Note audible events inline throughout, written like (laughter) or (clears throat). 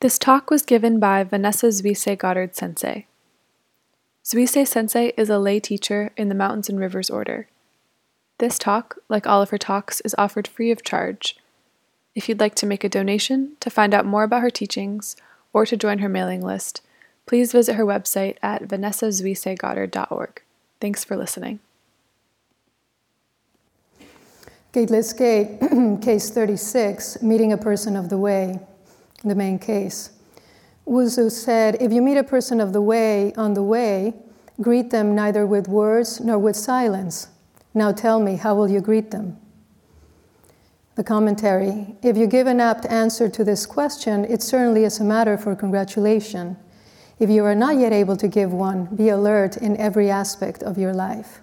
This talk was given by Vanessa Zuisei Goddard Sensei. Zuisei Sensei is a lay teacher in the Mountains and Rivers Order. This talk, like all of her talks, is offered free of charge. If you'd like to make a donation, to find out more about her teachings, or to join her mailing list, please visit her website at vanessazuiseigoddard.org. Thanks for listening. Gateless Gate, (clears throat) case 36, meeting a person of the way, the main case. Wuzu said, If you meet a person of the way on the way, greet them neither with words nor with silence. Now tell me, how will you greet them? The commentary If you give an apt answer to this question, it certainly is a matter for congratulation. If you are not yet able to give one, be alert in every aspect of your life.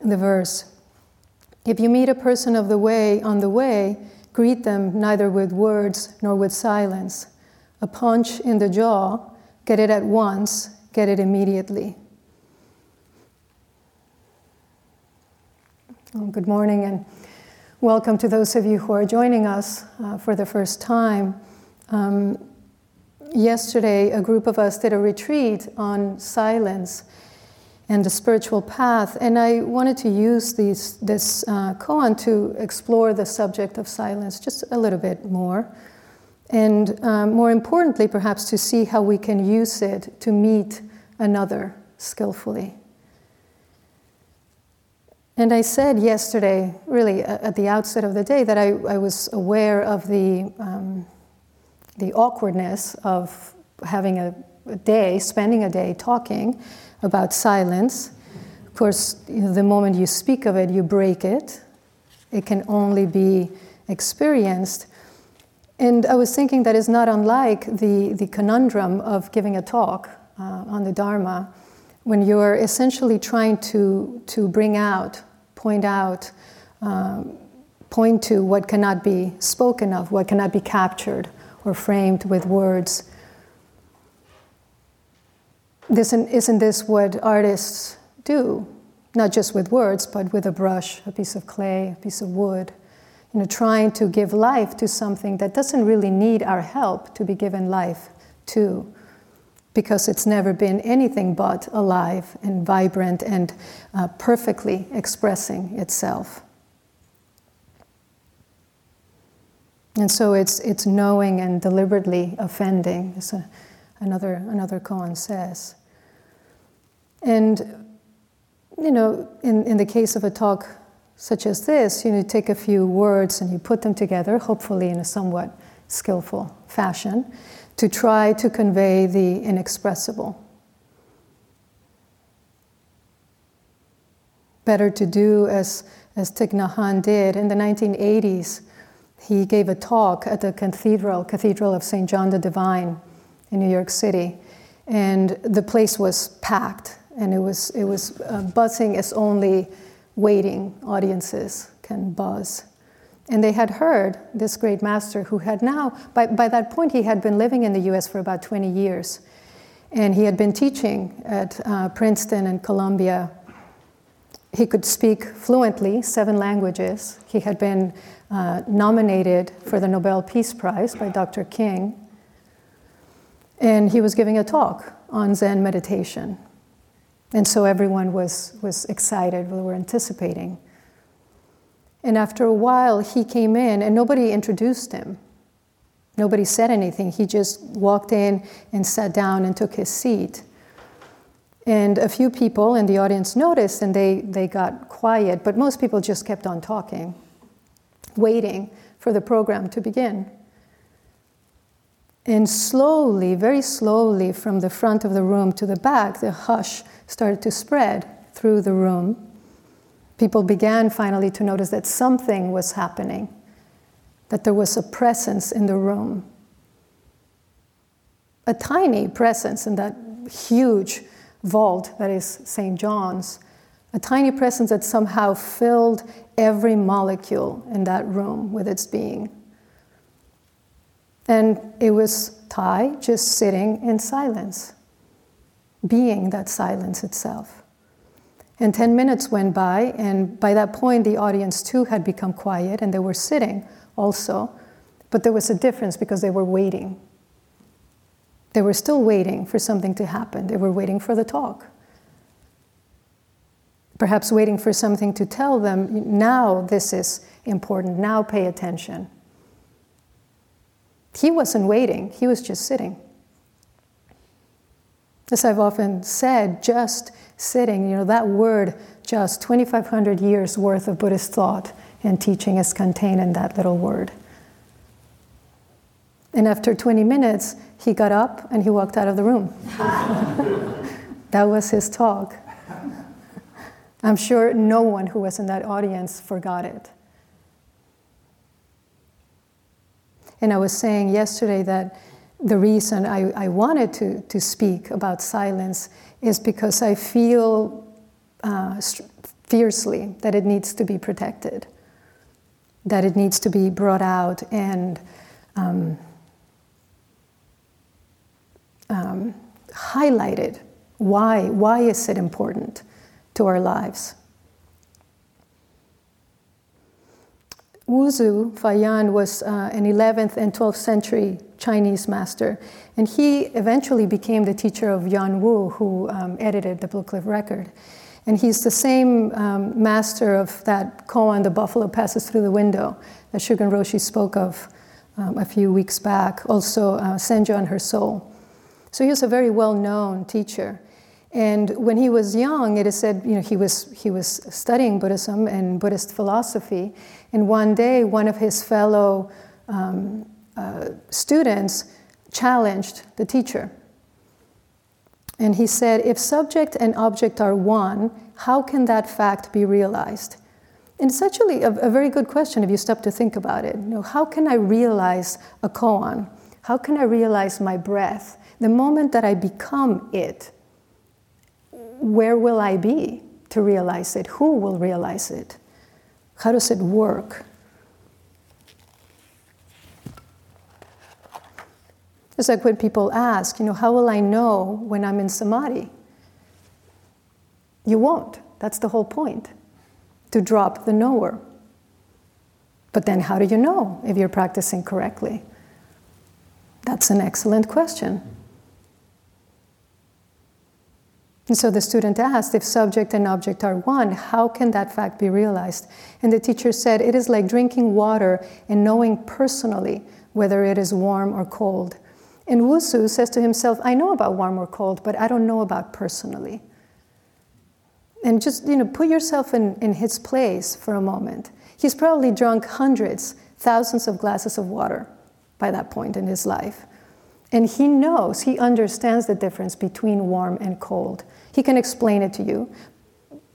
The verse If you meet a person of the way on the way, greet them neither with words nor with silence a punch in the jaw, get it at once, get it immediately. Well, good morning and welcome to those of you who are joining us uh, for the first time. Um, yesterday, a group of us did a retreat on silence and the spiritual path, and I wanted to use these, this uh, koan to explore the subject of silence just a little bit more and um, more importantly, perhaps to see how we can use it to meet another skillfully. And I said yesterday, really at the outset of the day, that I, I was aware of the, um, the awkwardness of having a, a, day, spending a day talking about silence. Of course, the moment you speak of it, you break it. It can only be experienced. And I was thinking that is not unlike the, the conundrum of giving a talk uh, on the Dharma, when you're essentially trying to, to bring out, point out, um, point to what cannot be spoken of, what cannot be captured or framed with words. This, isn't this what artists do? Not just with words, but with a brush, a piece of clay, a piece of wood you know, trying to give life to something that doesn't really need our help to be given life to, because it's never been anything but alive and vibrant and uh, perfectly expressing itself. And so it's, it's knowing and deliberately offending, as a, another, another koan says. And, you know, in, in the case of a talk such as this, you know, take a few words and you put them together, hopefully in a somewhat skillful fashion, to try to convey the inexpressible. Better to do as, as Thich Nhat did in the 1980s. He gave a talk at the cathedral, Cathedral of St. John the Divine in New York City, and the place was packed, and it was, it was uh, buzzing as only waiting audiences can buzz. And they had heard this great master who had now, by, by that point, he had been living in the US for about 20 years. And he had been teaching at uh, Princeton and Columbia. He could speak fluently seven languages. He had been uh, nominated for the Nobel Peace Prize by Dr. King. And he was giving a talk on Zen meditation. And so everyone was, was excited, we were anticipating. And after a while, he came in and nobody introduced him. Nobody said anything. He just walked in and sat down and took his seat. And a few people in the audience noticed and they, they got quiet, but most people just kept on talking, waiting for the program to begin. And slowly, very slowly, from the front of the room to the back, the hush started to spread through the room. People began finally to notice that something was happening, that there was a presence in the room. A tiny presence in that huge vault that is St. John's, a tiny presence that somehow filled every molecule in that room with its being. And it was Thay just sitting in silence, being that silence itself. And 10 minutes went by, and by that point, the audience too had become quiet, and they were sitting also, But there was a difference because they were waiting. They were still waiting for something to happen. They were waiting for the talk. Perhaps waiting for something to tell them, now this is important, now pay attention. He wasn't waiting, he was just sitting. As I've often said, just sitting, you know, that word, just 2,500 years worth of Buddhist thought and teaching is contained in that little word. And after 20 minutes, he got up and he walked out of the room. (laughs) that was his talk. I'm sure no one who was in that audience forgot it. And I was saying yesterday that the reason I, I wanted to, to speak about silence is because I feel uh, fiercely that it needs to be protected, that it needs to be brought out and um, um, highlighted. Why? Why is it important to our lives? Wuzu Fayan was uh, an 11th and 12th century Chinese master, and he eventually became the teacher of Yuanwu, who um, edited the Blue Cliff Record. And he's the same um, master of that koan, The Buffalo Passes Through the Window, that Shugen Roshi spoke of um, a few weeks back, also uh, Seijo and Her Soul. So he was a very well known teacher. And when he was young, it is said, you know, he was, he was studying Buddhism and Buddhist philosophy. And one day, one of his fellow um, uh, students challenged the teacher. And he said, if subject and object are one, how can that fact be realized? And it's actually a, a very good question if you stop to think about it. You know, how can I realize a koan? How can I realize my breath? The moment that I become it, where will I be to realize it? Who will realize it? How does it work? It's like when people ask, you know, how will I know when I'm in samadhi? You won't. That's the whole point, to drop the knower. But then, how do you know if you're practicing correctly? That's an excellent question. And so the student asked if subject and object are one, how can that fact be realized? And the teacher said, It is like drinking water and knowing personally whether it is warm or cold. And Wuzu says to himself, I know about warm or cold, but I don't know about personally. And just, you know, put yourself in, in his place for a moment. He's probably drunk hundreds, thousands of glasses of water by that point in his life. And he knows, he understands the difference between warm and cold. He can explain it to you,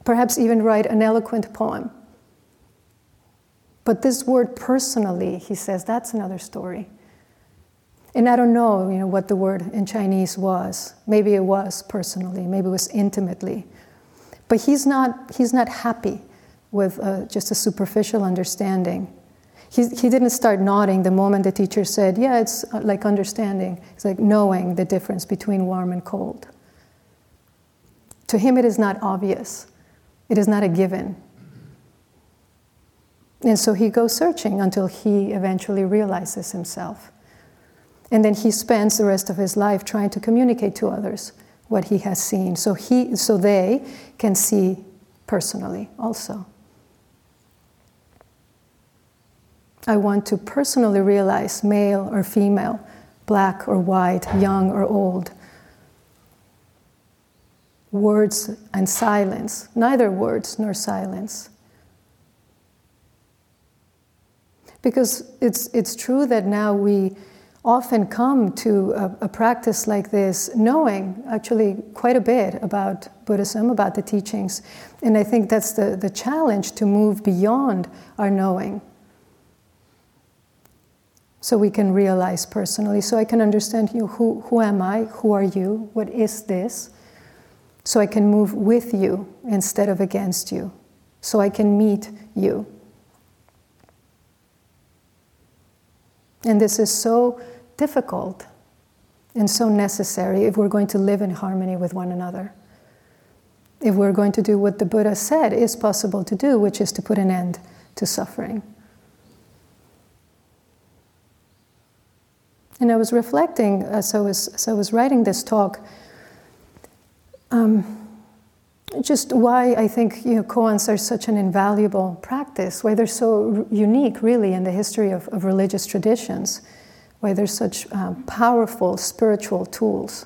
perhaps even write an eloquent poem. But this word personally, he says, that's another story. And I don't know, you know, what the word in Chinese was. Maybe it was personally, maybe it was intimately. But he's not, he's not happy with uh, just a superficial understanding. He, he didn't start nodding the moment the teacher said, Yeah, it's uh, like understanding. It's like knowing the difference between warm and cold. To him, it is not obvious, it is not a given. And so he goes searching until he eventually realizes himself. And then he spends the rest of his life trying to communicate to others what he has seen so, he, so they can see personally also. I want to personally realize male or female, black or white, young or old, words and silence, neither words nor silence. Because it's, it's true that now we often come to a, a, practice like this knowing actually quite a bit about Buddhism, about the teachings. And I think that's the, the challenge to move beyond our knowing. So we can realize personally. So I can understand you who, who am I? Who are you? What is this? So I can move with you instead of against you, so I can meet you. And this is so difficult and so necessary if we're going to live in harmony with one another. If we're going to do what the Buddha said is possible to do, which is to put an end to suffering. And I was reflecting uh, as I was, as I was writing this talk, um, just why I think you know, koans are such an invaluable practice, why they're so r- unique, really, in the history of, of religious traditions, why they're such um, powerful spiritual tools.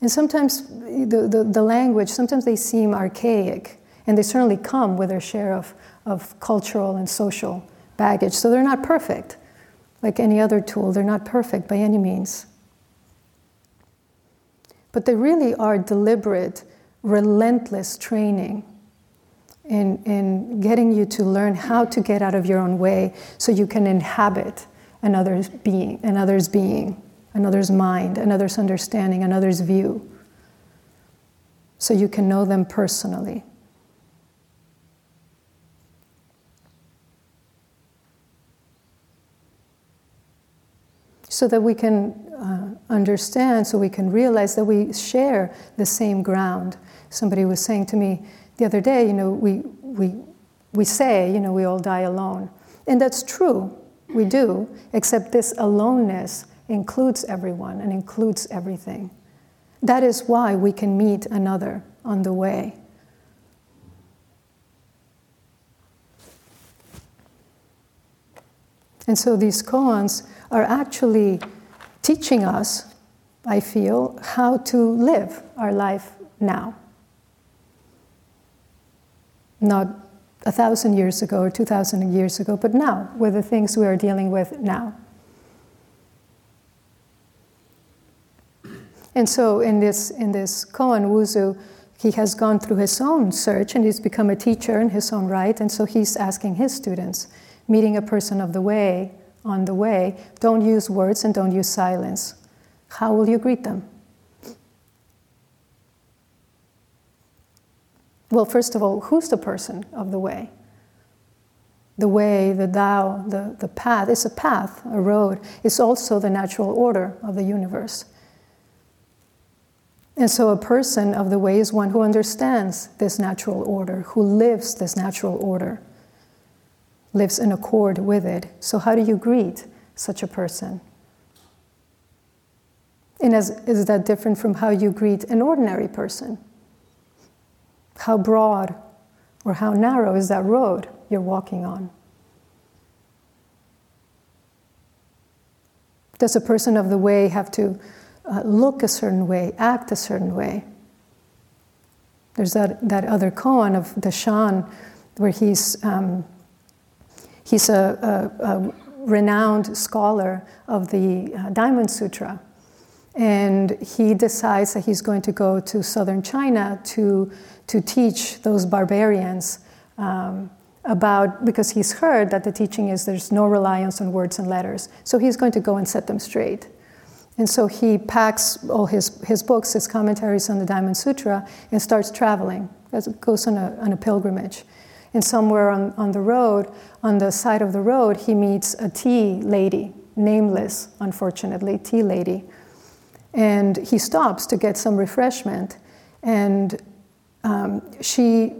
And sometimes the, the, the, language, sometimes they seem archaic, and they certainly come with their share of, of cultural and social baggage. So they're not perfect. Like any other tool, they're not perfect by any means. But they really are deliberate, relentless training in, in getting you to learn how to get out of your own way so you can inhabit another's being, another's being, another's mind, another's understanding, another's view. So you can know them personally. so that we can uh, understand, so we can realize that we share the same ground. Somebody was saying to me the other day, you know, we, we, we say, you know, we all die alone. And that's true, we do, except this aloneness includes everyone and includes everything. That is why we can meet another on the way. And so these koans are actually teaching us, I feel, how to live our life now. Not a thousand years ago or two thousand years ago, but now, with the things we are dealing with now. And so in this, in this koan, Wuzu, he has gone through his own search and he's become a teacher in his own right, and so he's asking his students, meeting a person of the way, on the way, don't use words and don't use silence. How will you greet them? Well, first of all, who's the person of the way? The way, the Tao, the, the path is a path, a road. It's also the natural order of the universe. And so, a person of the way is one who understands this natural order, who lives this natural order lives in accord with it. So, how do you greet such a person? And as, is that different from how you greet an ordinary person? How broad or how narrow is that road you're walking on? Does a person of the way have to uh, look a certain way, act a certain way? There's that, that other koan of Deshan where he's um, He's a, a, a renowned scholar of the uh, Diamond Sutra. And he decides that he's going to go to southern China to, to teach those barbarians um, about, because he's heard that the teaching is there's no reliance on words and letters. So he's going to go and set them straight. And so he packs all his, his books, his commentaries on the Diamond Sutra, and starts traveling, goes on a, on a pilgrimage. And somewhere on, on the road, on the side of the road, he meets a tea lady, nameless, unfortunately, tea lady. And he stops to get some refreshment. And um, she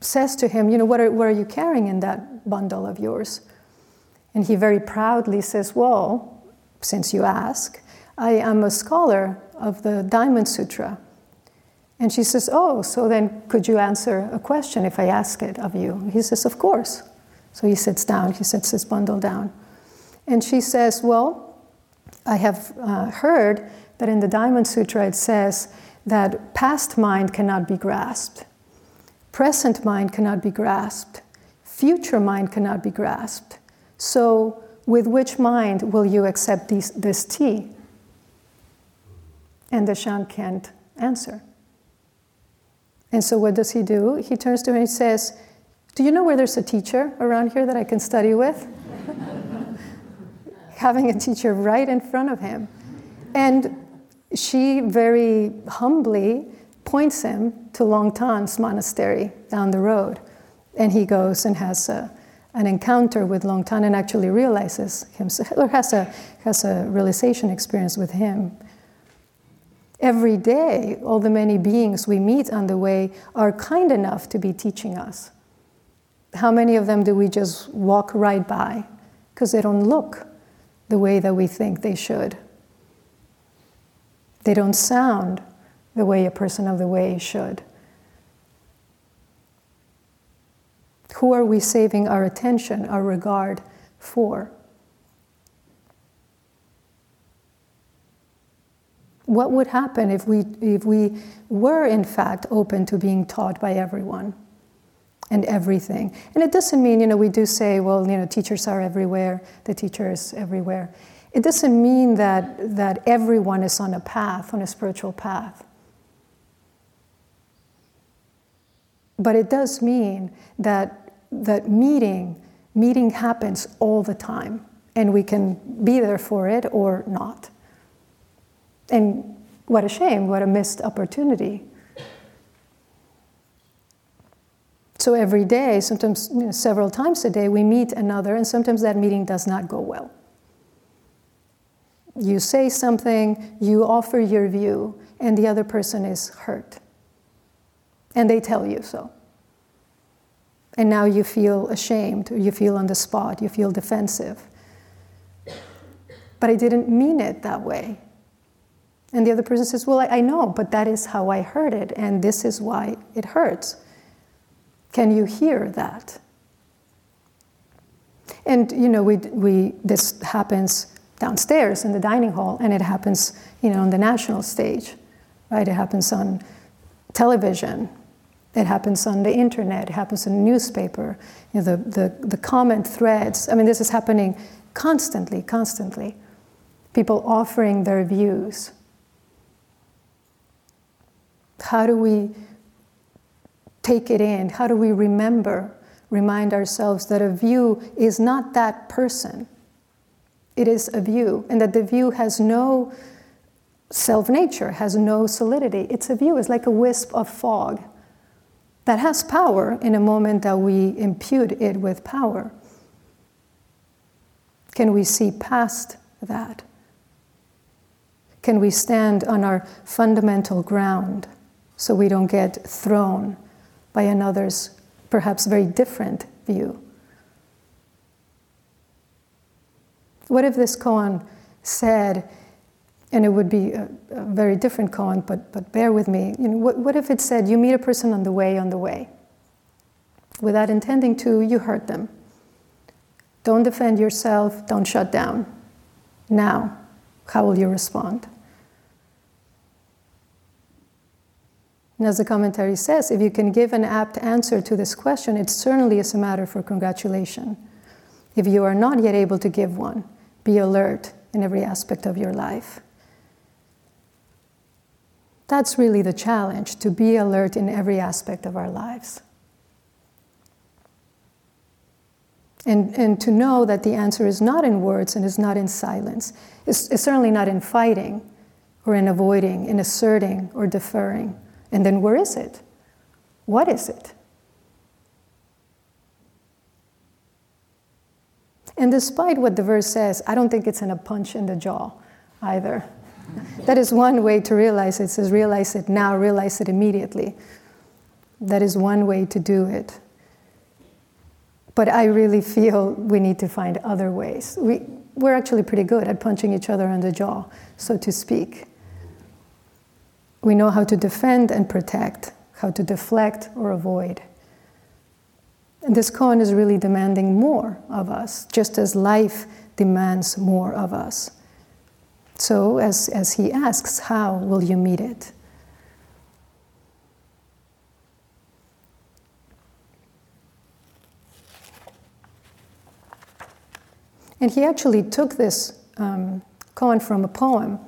says to him, You know, what are, what are you carrying in that bundle of yours? And he very proudly says, Well, since you ask, I am a scholar of the Diamond Sutra. And she says, Oh, so then could you answer a question if I ask it of you? He says, Of course. So he sits down, he sets his bundle down. And she says, Well, I have uh, heard that in the Diamond Sutra it says that past mind cannot be grasped, present mind cannot be grasped, future mind cannot be grasped. So, with which mind will you accept these, this tea? And Deshan can't answer. And so what does he do? He turns to her and says, Do you know where there's a teacher around here that I can study with? (laughs) Having a teacher right in front of him. And she very humbly points him to Longtan's monastery down the road. And he goes and has a, an encounter with Longtan and actually realizes himself, or has a, has a realization experience with him every day, all the many beings we meet on the way are kind enough to be teaching us. How many of them do we just walk right by because they don't look the way that we think they should. They don't sound the way a person of the way should. Who are we saving our attention, our regard for? What would happen if we, if we were, in fact, open to being taught by everyone and everything? And it doesn't mean, you know, we do say, well, you know, teachers are everywhere, the teacher is everywhere. It doesn't mean that, that everyone is on a path, on a spiritual path. But it does mean that, that meeting, meeting happens all the time, and we can be there for it or not. And what a shame, what a missed opportunity. So every day, sometimes you know, several times a day, we meet another, and sometimes that meeting does not go well. You say something, you offer your view, and the other person is hurt. And they tell you so. And now you feel ashamed, or you feel on the spot, you feel defensive. But I didn't mean it that way. And the other person says, Well, I, know, but that is how I heard it, and this is why it hurts. Can you hear that? And you know, we, we, this happens downstairs in the dining hall, and it happens, you know, on the national stage, right? It happens on television, it happens on the internet, it happens in the newspaper, you know, the, the, the comment threads. I mean, this is happening constantly, constantly. People offering their views. How do we take it in? How do we remember, remind ourselves that a view is not that person? It is a view, and that the view has no self nature, has no solidity. It's a view, it's like a wisp of fog that has power in a moment that we impute it with power. Can we see past that? Can we stand on our fundamental ground so we don't get thrown by another's perhaps very different view? What if this koan said, and it would be a, a, very different koan, but, but bear with me. You know, what, what if it said, you meet a person on the way, on the way? Without intending to, you hurt them. Don't defend yourself, don't shut down. Now, how will you respond? And as the commentary says, if you can give an apt answer to this question, it certainly is a matter for congratulation. If you are not yet able to give one, be alert in every aspect of your life. That's really the challenge to be alert in every aspect of our lives. And, and to know that the answer is not in words and is not in silence. It's, it's certainly not in fighting or in avoiding, in asserting or deferring. And then where is it? What is it? And despite what the verse says, I don't think it's in a punch in the jaw either. (laughs) that is one way to realize it. It says, realize it now, realize it immediately. That is one way to do it. But I really feel we need to find other ways. We, we're actually pretty good at punching each other in the jaw, so to speak. We know how to defend and protect, how to deflect or avoid. And this koan is really demanding more of us, just as life demands more of us. So, as, as he asks, how will you meet it? And he actually took this um, koan from a poem.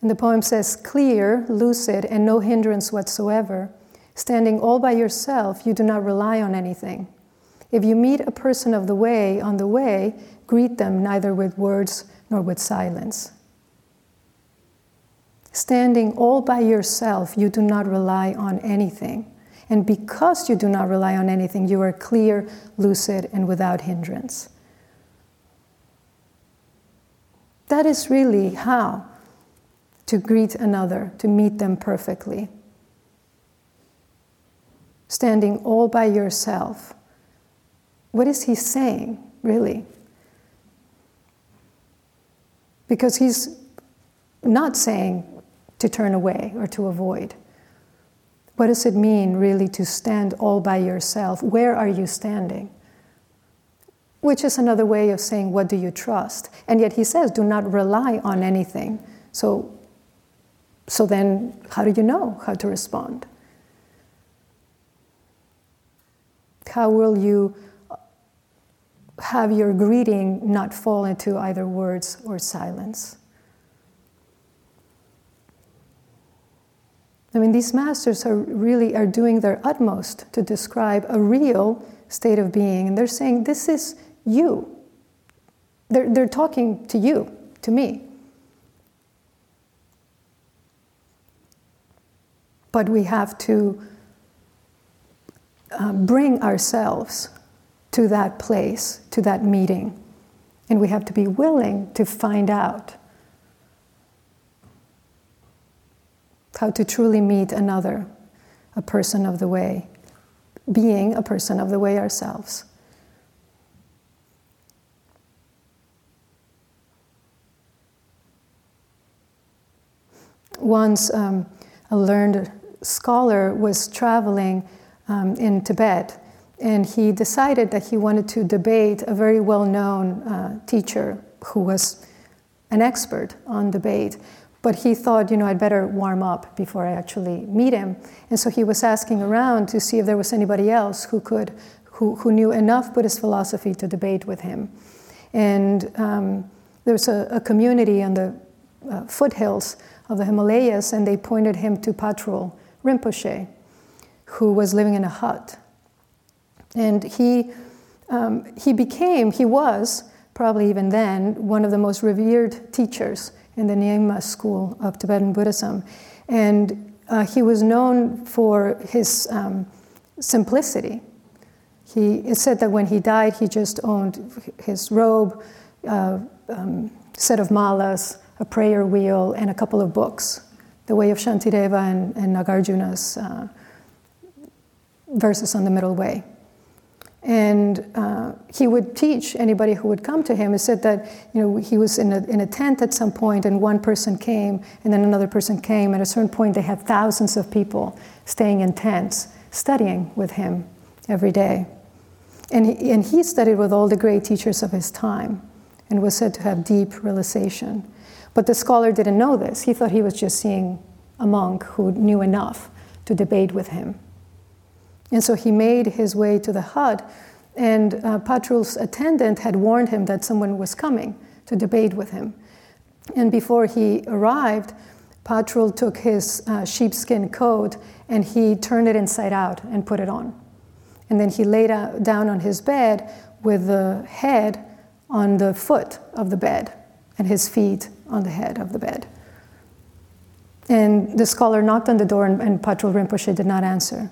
And the poem says, clear, lucid, and no hindrance whatsoever Standing all by yourself, you do not rely on anything. If you meet a person of the way on the way, greet them neither with words nor with silence. Standing all by yourself, you do not rely on anything. And because you do not rely on anything, you are clear, lucid, and without hindrance. That is really how to greet another, to meet them perfectly standing all by yourself. What is he saying, really? Because he's not saying to turn away or to avoid. What does it mean, really, to stand all by yourself? Where are you standing? Which is another way of saying, what do you trust? And yet he says, do not rely on anything. So, so then, how do you know how to respond? How will you have your greeting not fall into either words or silence? I mean, these masters are really are doing their utmost to describe a real state of being, and they're saying this is you. They're, they're talking to you, to me. But we have to uh, bring ourselves to that place, to that meeting, and we have to be willing to find out how to truly meet another, a person of the way, being a person of the way ourselves. Once um, a learned scholar was traveling um, in Tibet, and he decided that he wanted to debate a very well known uh, teacher who was an expert on debate. But he thought, you know, I'd better warm up before I actually meet him. And so he was asking around to see if there was anybody else who could, who, who knew enough Buddhist philosophy to debate with him. And um, there was a, a, community on the uh, foothills of the Himalayas, and they pointed him to Patrul Rinpoche, who was living in a hut. And he, um, he became, he was, probably even then, one of the most revered teachers in the Nyingma school of Tibetan Buddhism. And uh, he was known for his um, simplicity. He, it said that when he died, he just owned his robe, uh, um, set of malas, a prayer wheel, and a couple of books, The Way of Shantideva and, and Nagarjuna's uh, verses on the middle way. And uh, he would teach anybody who would come to him. He said that you know he was in a, in a tent at some point, and one person came, and then another person came. At a certain point, they had thousands of people staying in tents, studying with him every day. And he, and he studied with all the great teachers of his time, and was said to have deep realization. But the scholar didn't know this. He thought he was just seeing a monk who knew enough to debate with him. And so he made his way to the hut, and uh, Patrul's attendant had warned him that someone was coming to debate with him. And before he arrived, Patrul took his uh, sheepskin coat and he turned it inside out and put it on. And then he lay down on his bed with the head on the foot of the bed and his feet on the head of the bed. And the scholar knocked on the door, and, and Rinpoche did not answer.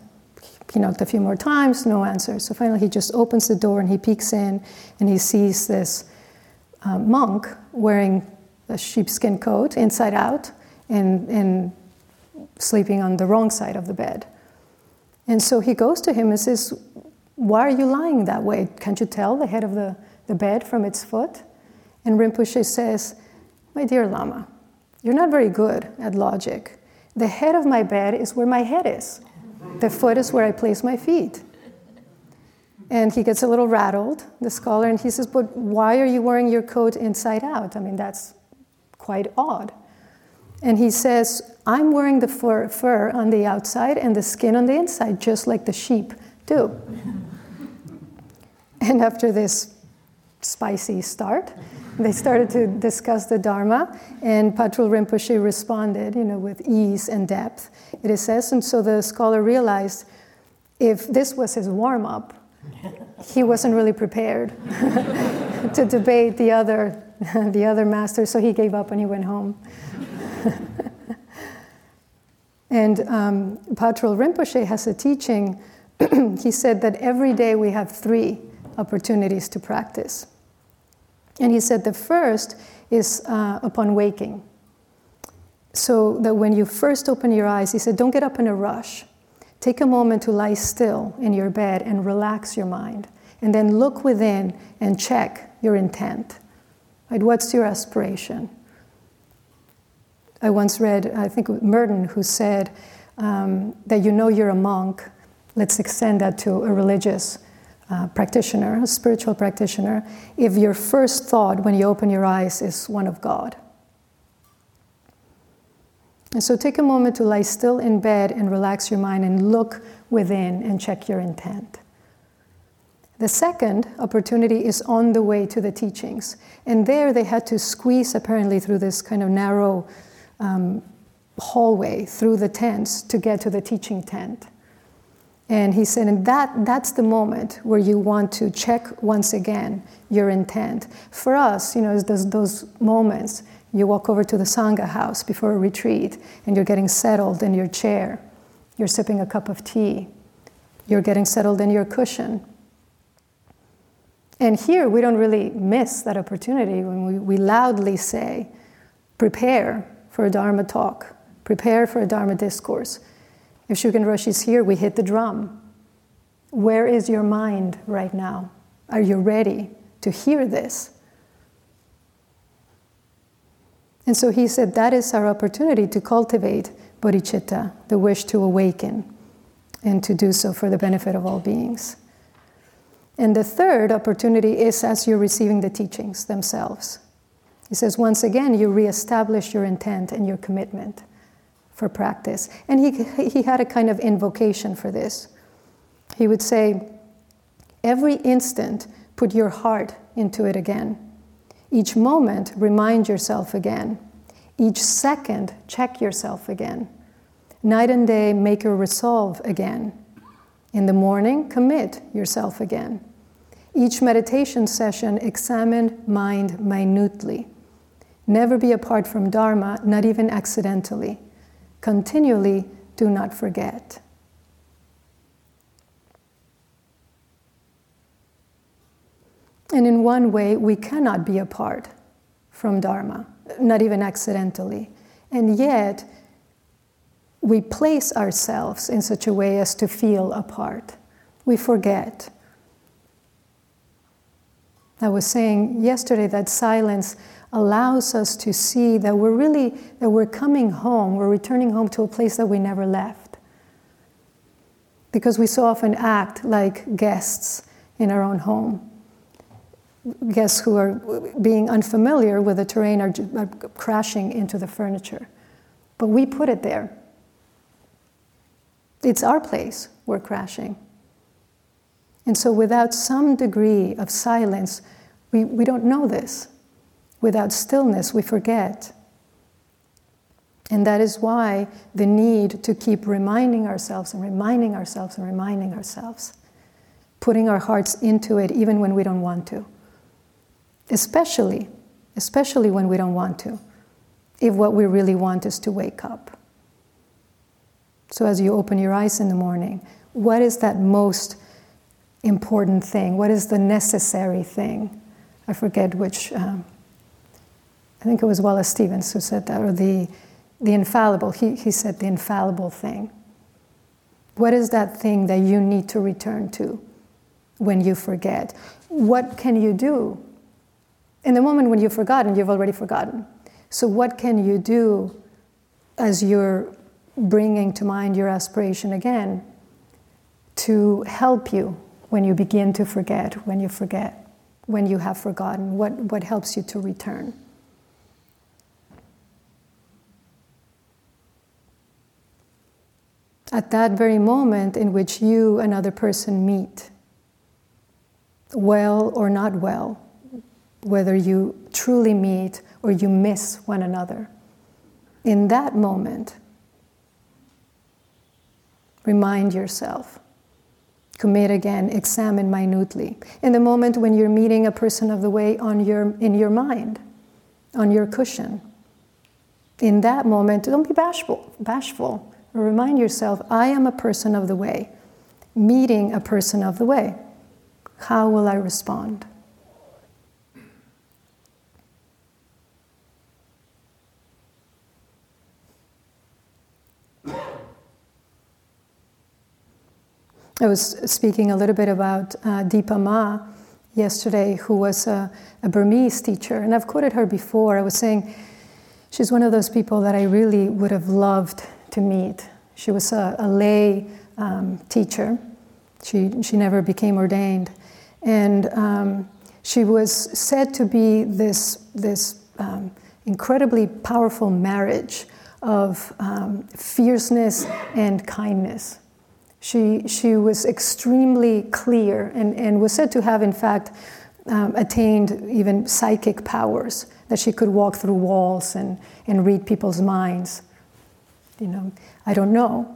He knocked a few more times, no answer. So finally, he just opens the door and he peeks in and he sees this uh, monk wearing a sheepskin coat inside out and, and sleeping on the wrong side of the bed. And so he goes to him and says, Why are you lying that way? Can't you tell the head of the, the bed from its foot? And Rinpoche says, My dear Lama, you're not very good at logic. The head of my bed is where my head is. The foot is where I place my feet. And he gets a little rattled, the scholar, and he says, But why are you wearing your coat inside out? I mean, that's quite odd. And he says, I'm wearing the fur, fur on the outside and the skin on the inside, just like the sheep do. (laughs) and after this spicy start, they started to discuss the Dharma, and Patrul Rinpoche responded, you know, with ease and depth, it says. And so the scholar realized if this was his warm up, he wasn't really prepared (laughs) to debate the other, (laughs) the other master, so he gave up and he went home. (laughs) and um, Patrul Rinpoche has a teaching. (clears throat) he said that every day we have three opportunities to practice. And he said the first is uh, upon waking. So that when you first open your eyes, he said, don't get up in a rush. Take a moment to lie still in your bed and relax your mind. And then look within and check your intent. Right? What's your aspiration? I once read, I think Merton, who said um, that you know you're a monk. Let's extend that to a religious uh, practitioner, a spiritual practitioner, if your first thought when you open your eyes is one of God. And so take a moment to lie still in bed and relax your mind and look within and check your intent. The second opportunity is on the way to the teachings. And there they had to squeeze apparently through this kind of narrow um, hallway through the tents to get to the teaching tent. And he said, and that, that's the moment where you want to check once again your intent. For us, you know, those, those moments, you walk over to the Sangha house before a retreat and you're getting settled in your chair. You're sipping a cup of tea. You're getting settled in your cushion. And here we don't really miss that opportunity when we, we loudly say, prepare for a Dharma talk, prepare for a Dharma discourse. If Shugen Roshi is here, we hit the drum. Where is your mind right now? Are you ready to hear this? And so he said that is our opportunity to cultivate bodhicitta, the wish to awaken, and to do so for the benefit of all beings. And the third opportunity is as you're receiving the teachings themselves. He says, once again, you reestablish your intent and your commitment for practice. And he, he had a kind of invocation for this. He would say, Every instant, put your heart into it again. Each moment, remind yourself again. Each second, check yourself again. Night and day, make a resolve again. In the morning, commit yourself again. Each meditation session, examine mind minutely. Never be apart from Dharma, not even accidentally continually do not forget. And in one way, we cannot be apart from Dharma, not even accidentally. And yet, we place ourselves in such a way as to feel apart. We forget. I was saying yesterday that silence allows us to see that we're really that we're coming home we're returning home to a place that we never left. Because we so often act like guests in our own home. Guests who are being unfamiliar with the terrain are, are crashing into the furniture. But we put it there. It's our place we're crashing. And so without some degree of silence we, we don't know this Without stillness, we forget. And that is why the need to keep reminding ourselves and reminding ourselves and reminding ourselves, putting our hearts into it even when we don't want to. Especially, especially when we don't want to, if what we really want is to wake up. So as you open your eyes in the morning, what is that most important thing? What is the necessary thing? I forget which. Um, I think it was Wallace Stevens who said that, or the, the infallible. He, he said the infallible thing. What is that thing that you need to return to when you forget? What can you do? In the moment when you've forgotten, you've already forgotten. So, what can you do as you're bringing to mind your aspiration again to help you when you begin to forget, when you forget, when you have forgotten? What, what helps you to return? At that very moment in which you and other person meet, well or not well, whether you truly meet or you miss one another. In that moment, remind yourself. Commit again, examine minutely. In the moment when you're meeting a person of the way on your, in your mind, on your cushion, in that moment, don't be bashful. bashful Remind yourself, I am a person of the way, meeting a person of the way. How will I respond? I was speaking a little bit about uh, Dipa Ma yesterday, who was a, a Burmese teacher, and I've quoted her before. I was saying, She's one of those people that I really would have loved to meet. She was a, a lay um, teacher. She, she never became ordained. And um, she was said to be this, this um, incredibly powerful marriage of um, fierceness and kindness. She, she was extremely clear and, and was said to have, in fact, um, attained even psychic powers, that she could walk through walls and, and read people's minds. You know, I don't know.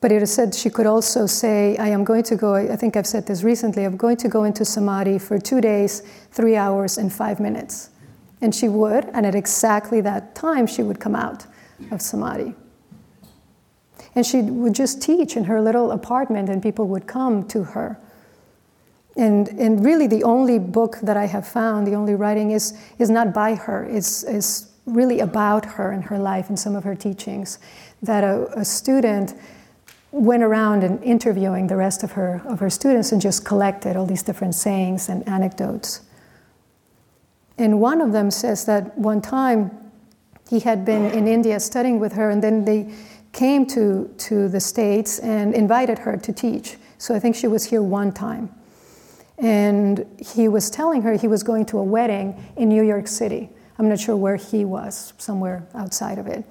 But it is said she could also say, I am going to go, I think I've said this recently, I'm going to go into samadhi for two days, three hours, and five minutes. And she would, and at exactly that time, she would come out of samadhi. And she would just teach in her little apartment, and people would come to her. And, and really, the only book that I have found, the only writing, is, is not by her, it's, it's really about her and her life and some of her teachings. That a, a student went around and interviewing the rest of her, of her students and just collected all these different sayings and anecdotes. And one of them says that one time he had been in India studying with her, and then they came to, to the States and invited her to teach. So I think she was here one time. And he was telling her he was going to a wedding in New York City. I'm not sure where he was, somewhere outside of it.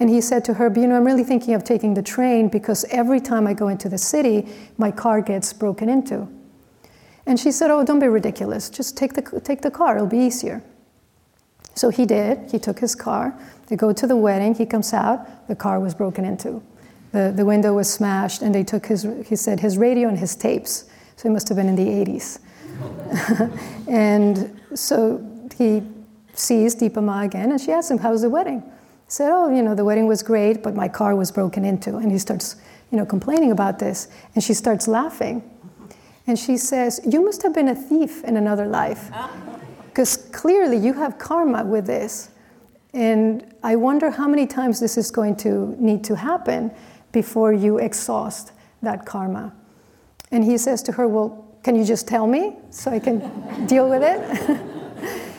And he said to her, You know, I'm really thinking of taking the train because every time I go into the city, my car gets broken into. And she said, Oh, don't be ridiculous. Just take the, take the car, it'll be easier. So he did. He took his car. They go to the wedding. He comes out. The car was broken into. The, the window was smashed, and they took his, he said, his radio and his tapes. So he must have been in the 80s. (laughs) and so he sees Dipa again, and she asks him, How was the wedding? Said, Oh, you know, the wedding was great, but my car was broken into. And he starts, you know, complaining about this. And she starts laughing. And she says, You must have been a thief in another life. (laughs) Because clearly you have karma with this. And I wonder how many times this is going to need to happen before you exhaust that karma. And he says to her, Well, can you just tell me so I can (laughs) deal with it?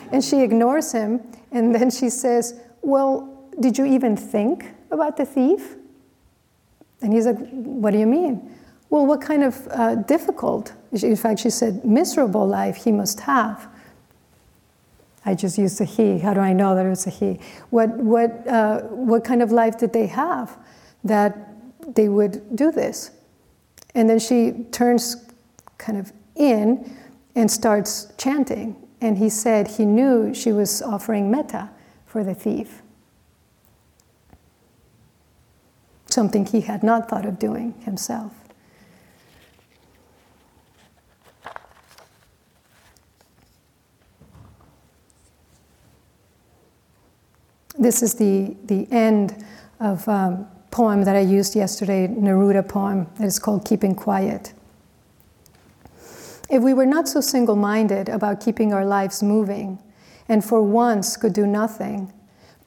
(laughs) and she ignores him. And then she says, Well, did you even think about the thief? And he's like, What do you mean? Well, what kind of uh, difficult, in fact, she said, miserable life he must have. I just used a he. How do I know that it was a he? What, what, uh, what kind of life did they have that they would do this? And then she turns kind of in and starts chanting. And he said he knew she was offering metta for the thief. Something he had not thought of doing himself. This is the, the end of a um, poem that I used yesterday, Neruda poem, that is called Keeping Quiet. If we were not so single minded about keeping our lives moving, and for once could do nothing,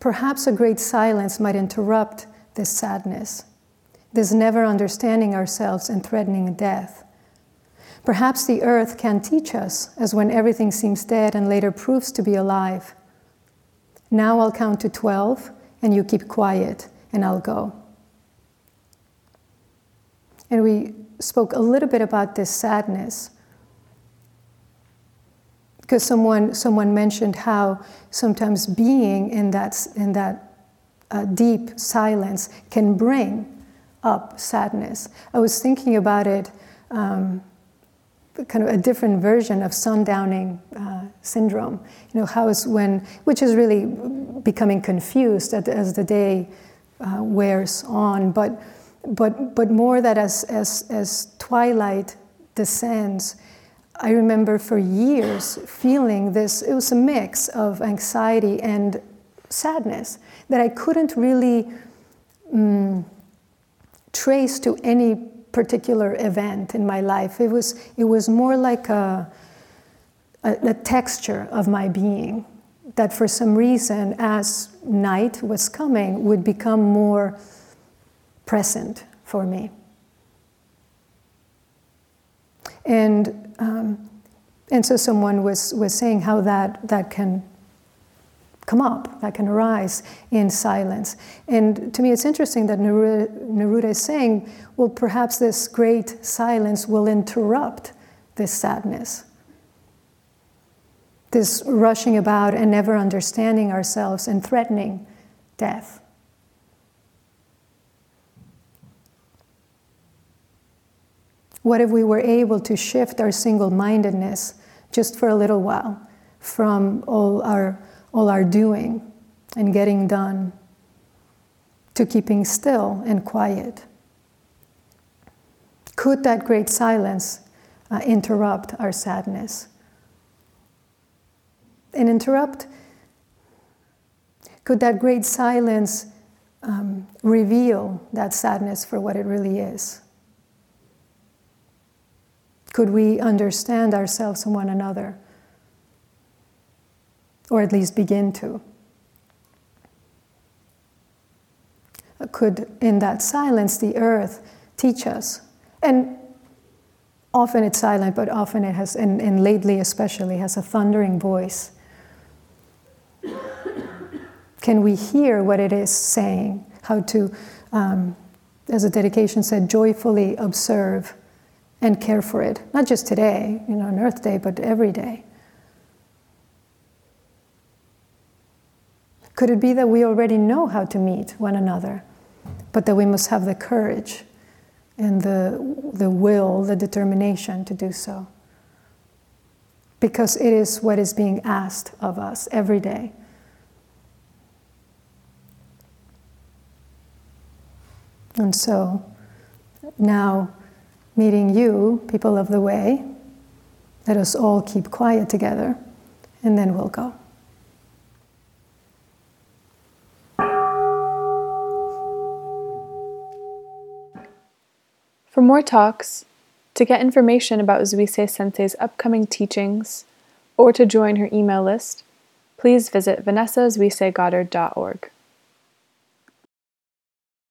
perhaps a great silence might interrupt this sadness, this never understanding ourselves and threatening death. Perhaps the earth can teach us, as when everything seems dead and later proves to be alive. Now I'll count to 12 and you keep quiet and I'll go. And we spoke a little bit about this sadness because someone, someone mentioned how sometimes being in that, in that uh, deep silence can bring up sadness. I was thinking about it. Um, kind of a different version of sundowning uh, syndrome. You know, how is when, which is really becoming confused as the day uh, wears on, but, but, but more that as, as, as twilight descends, I remember for years feeling this, it was a mix of anxiety and sadness that I couldn't really um, trace to any particular event in my life. It was, it was more like a, a, a texture of my being that for some reason, as night was coming, would become more present for me. And, um, and so someone was, was saying how that, that can come up, that can arise in silence. And to me, it's interesting that Neruda, Neruda is saying, well, perhaps this great silence will interrupt this sadness. This rushing about and never understanding ourselves and threatening death. What if we were able to shift our single mindedness just for a little while from all our, all our doing and getting done to keeping still and quiet? Could that great silence uh, interrupt our sadness? And interrupt, could that great silence um, reveal that sadness for what it really is? Could we understand ourselves and one another? Or at least begin to? Could, in that silence, the earth teach us? And often it's silent, but often it has, and, and lately especially, has a thundering voice. Can we hear what it is saying? How to, um, as a dedication said, joyfully observe and care for it, not just today, you know, on Earth Day, but every day. Could it be that we already know how to meet one another, but that we must have the courage and the, the will, the determination to do so? Because it is what is being asked of us every day. And so now, meeting you, people of the way. Let us all keep quiet together, and then we'll go. For more talks, to get information about Zuisei Sensei's upcoming teachings, or to join her email list, please visit vanessazuiseigoddard.org.